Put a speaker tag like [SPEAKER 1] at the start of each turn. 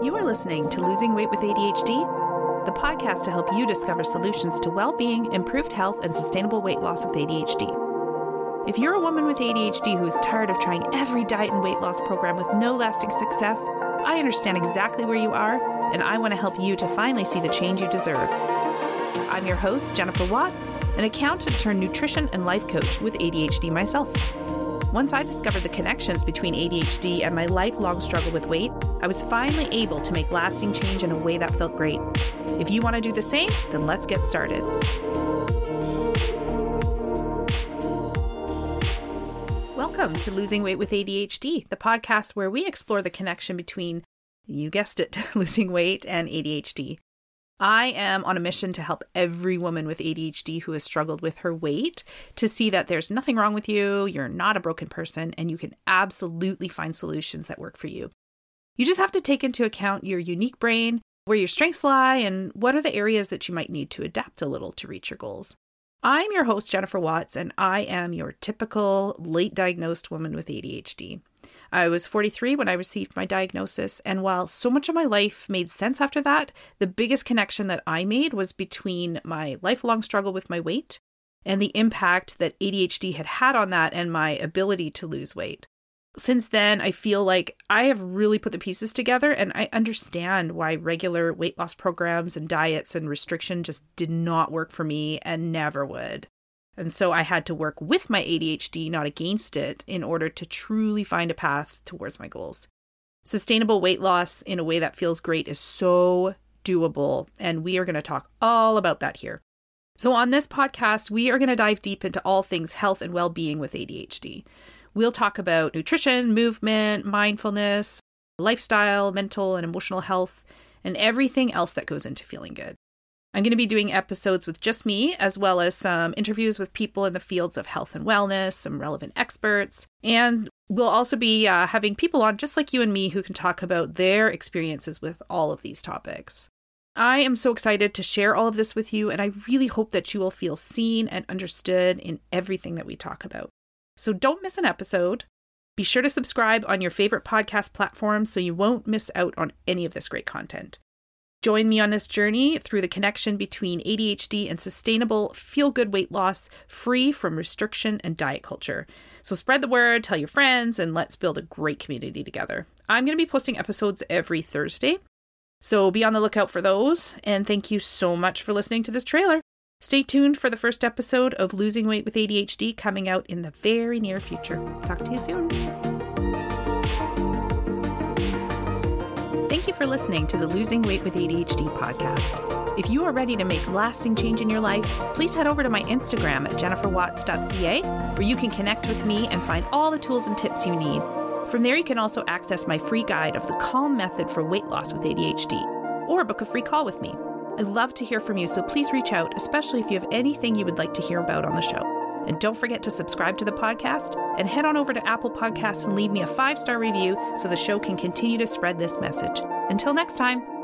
[SPEAKER 1] You are listening to Losing Weight with ADHD, the podcast to help you discover solutions to well being, improved health, and sustainable weight loss with ADHD. If you're a woman with ADHD who is tired of trying every diet and weight loss program with no lasting success, I understand exactly where you are, and I want to help you to finally see the change you deserve. I'm your host, Jennifer Watts, an accountant turned nutrition and life coach with ADHD myself. Once I discovered the connections between ADHD and my lifelong struggle with weight, I was finally able to make lasting change in a way that felt great. If you want to do the same, then let's get started. Welcome to Losing Weight with ADHD, the podcast where we explore the connection between, you guessed it, losing weight and ADHD. I am on a mission to help every woman with ADHD who has struggled with her weight to see that there's nothing wrong with you, you're not a broken person, and you can absolutely find solutions that work for you. You just have to take into account your unique brain, where your strengths lie, and what are the areas that you might need to adapt a little to reach your goals. I'm your host, Jennifer Watts, and I am your typical late diagnosed woman with ADHD. I was 43 when I received my diagnosis, and while so much of my life made sense after that, the biggest connection that I made was between my lifelong struggle with my weight and the impact that ADHD had had on that and my ability to lose weight since then, I feel like I have really put the pieces together and I understand why regular weight loss programs and diets and restriction just did not work for me and never would. And so I had to work with my ADHD, not against it, in order to truly find a path towards my goals. Sustainable weight loss in a way that feels great is so doable, and we are going to talk all about that here. So, on this podcast, we are going to dive deep into all things health and well being with ADHD. We'll talk about nutrition, movement, mindfulness, lifestyle, mental and emotional health, and everything else that goes into feeling good. I'm going to be doing episodes with just me, as well as some interviews with people in the fields of health and wellness, some relevant experts. And we'll also be uh, having people on just like you and me who can talk about their experiences with all of these topics. I am so excited to share all of this with you, and I really hope that you will feel seen and understood in everything that we talk about. So don't miss an episode. Be sure to subscribe on your favorite podcast platform so you won't miss out on any of this great content. Join me on this journey through the connection between ADHD and sustainable, feel good weight loss free from restriction and diet culture. So spread the word, tell your friends, and let's build a great community together. I'm going to be posting episodes every Thursday, so be on the lookout for those. And thank you so much for listening to this trailer. Stay tuned for the first episode of Losing Weight with ADHD coming out in the very near future. Talk to you soon. You for listening to the Losing Weight with ADHD podcast. If you are ready to make lasting change in your life, please head over to my Instagram at jenniferwatts.ca, where you can connect with me and find all the tools and tips you need. From there, you can also access my free guide of the calm method for weight loss with ADHD, or book a free call with me. I'd love to hear from you, so please reach out, especially if you have anything you would like to hear about on the show. And don't forget to subscribe to the podcast and head on over to Apple Podcasts and leave me a five star review so the show can continue to spread this message. Until next time.